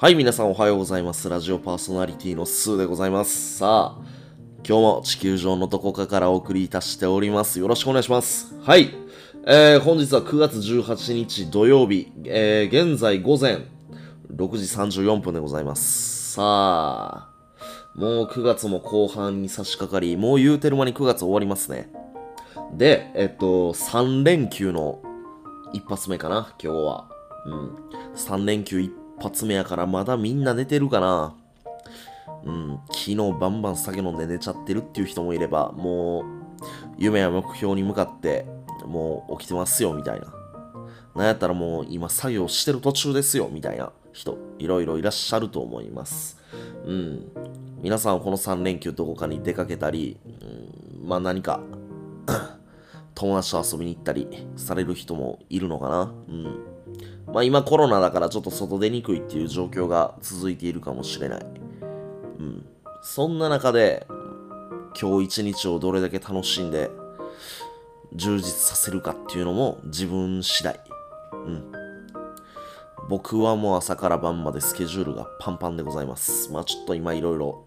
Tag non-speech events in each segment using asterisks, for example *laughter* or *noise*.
はい、皆さんおはようございます。ラジオパーソナリティのスーでございます。さあ、今日も地球上のどこかからお送りいたしております。よろしくお願いします。はい。えー、本日は9月18日土曜日、えー、現在午前6時34分でございます。さあ、もう9月も後半に差し掛かり、もう言うてる間に9月終わりますね。で、えっと、3連休の一発目かな、今日は。うん。3連休一発目やから、まだみんな寝てるかな。うん。昨日バンバン酒飲んで寝ちゃってるっていう人もいれば、もう、夢や目標に向かって、もう起きてますよ、みたいな。なんやったらもう今作業してる途中ですよ、みたいな人、いろいろいらっしゃると思います。うん。皆さんこの3連休どこかに出かけたり、うん、まあ何か *coughs* 友達と遊びに行ったりされる人もいるのかな。うん。まあ今コロナだからちょっと外出にくいっていう状況が続いているかもしれない。うん。そんな中で、今日一日をどれだけ楽しんで充実させるかっていうのも自分次第。うん。僕はもう朝から晩までスケジュールがパンパンでございます。まあちょっと今いろいろ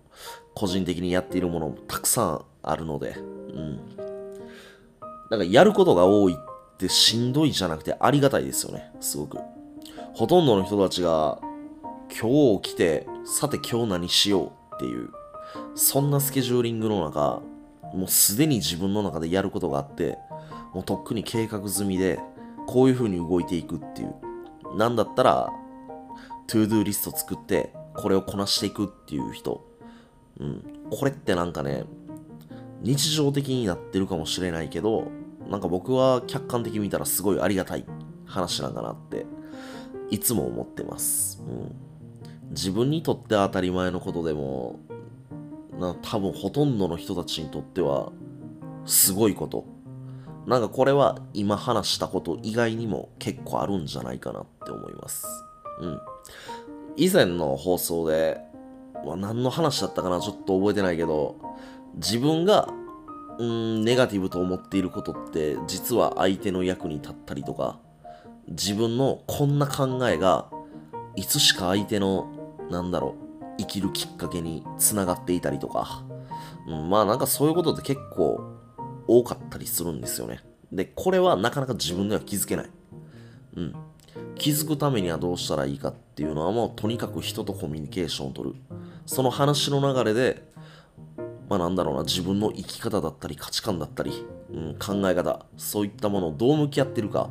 個人的にやっているものもたくさんあるので、うん。なんかやることが多いってしんどいじゃなくてありがたいですよね、すごく。ほとんどの人たちが今日起きて、さて今日何しようっていう、そんなスケジューリングの中、もうすでに自分の中でやることがあって、もうとっくに計画済みで、こういう風に動いていくっていう。なんだったら、to do リスト作って、これをこなしていくっていう人。うん。これってなんかね、日常的になってるかもしれないけど、なんか僕は客観的に見たらすごいありがたい話なんかなって、いつも思ってます。うん。自分にとって当たり前のことでも、な多分ほとんどの人たちにとっては、すごいこと。なんかこれは今話したこと以外にも結構あるんじゃないかなって思います。うん。以前の放送で、まあ、何の話だったかなちょっと覚えてないけど、自分が、うん、ネガティブと思っていることって、実は相手の役に立ったりとか、自分のこんな考えが、いつしか相手の、なんだろう、生きるきっかけにつながっていたりとか、うん、まあなんかそういうことって結構多かったりするんですよね。で、これはなかなか自分では気づけない。うん。気づくためにはどうしたらいいかっていうのはもうとにかく人とコミュニケーションを取る。その話の流れで、まあなんだろうな、自分の生き方だったり価値観だったり、うん、考え方、そういったものをどう向き合ってるか、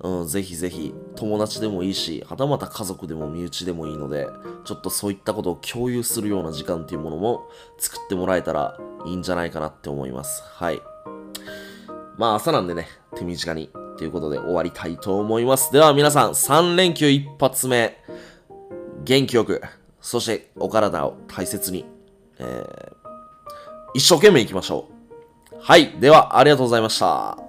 うん、ぜひぜひ友達でもいいし、はたまた家族でも身内でもいいので、ちょっとそういったことを共有するような時間っていうものも作ってもらえたらいいんじゃないかなって思います。はい。まあ朝なんでね、手短にということで終わりたいと思います。では皆さん、3連休一発目、元気よく、そしてお体を大切に、えー、一生懸命行きましょう。はい。では、ありがとうございました。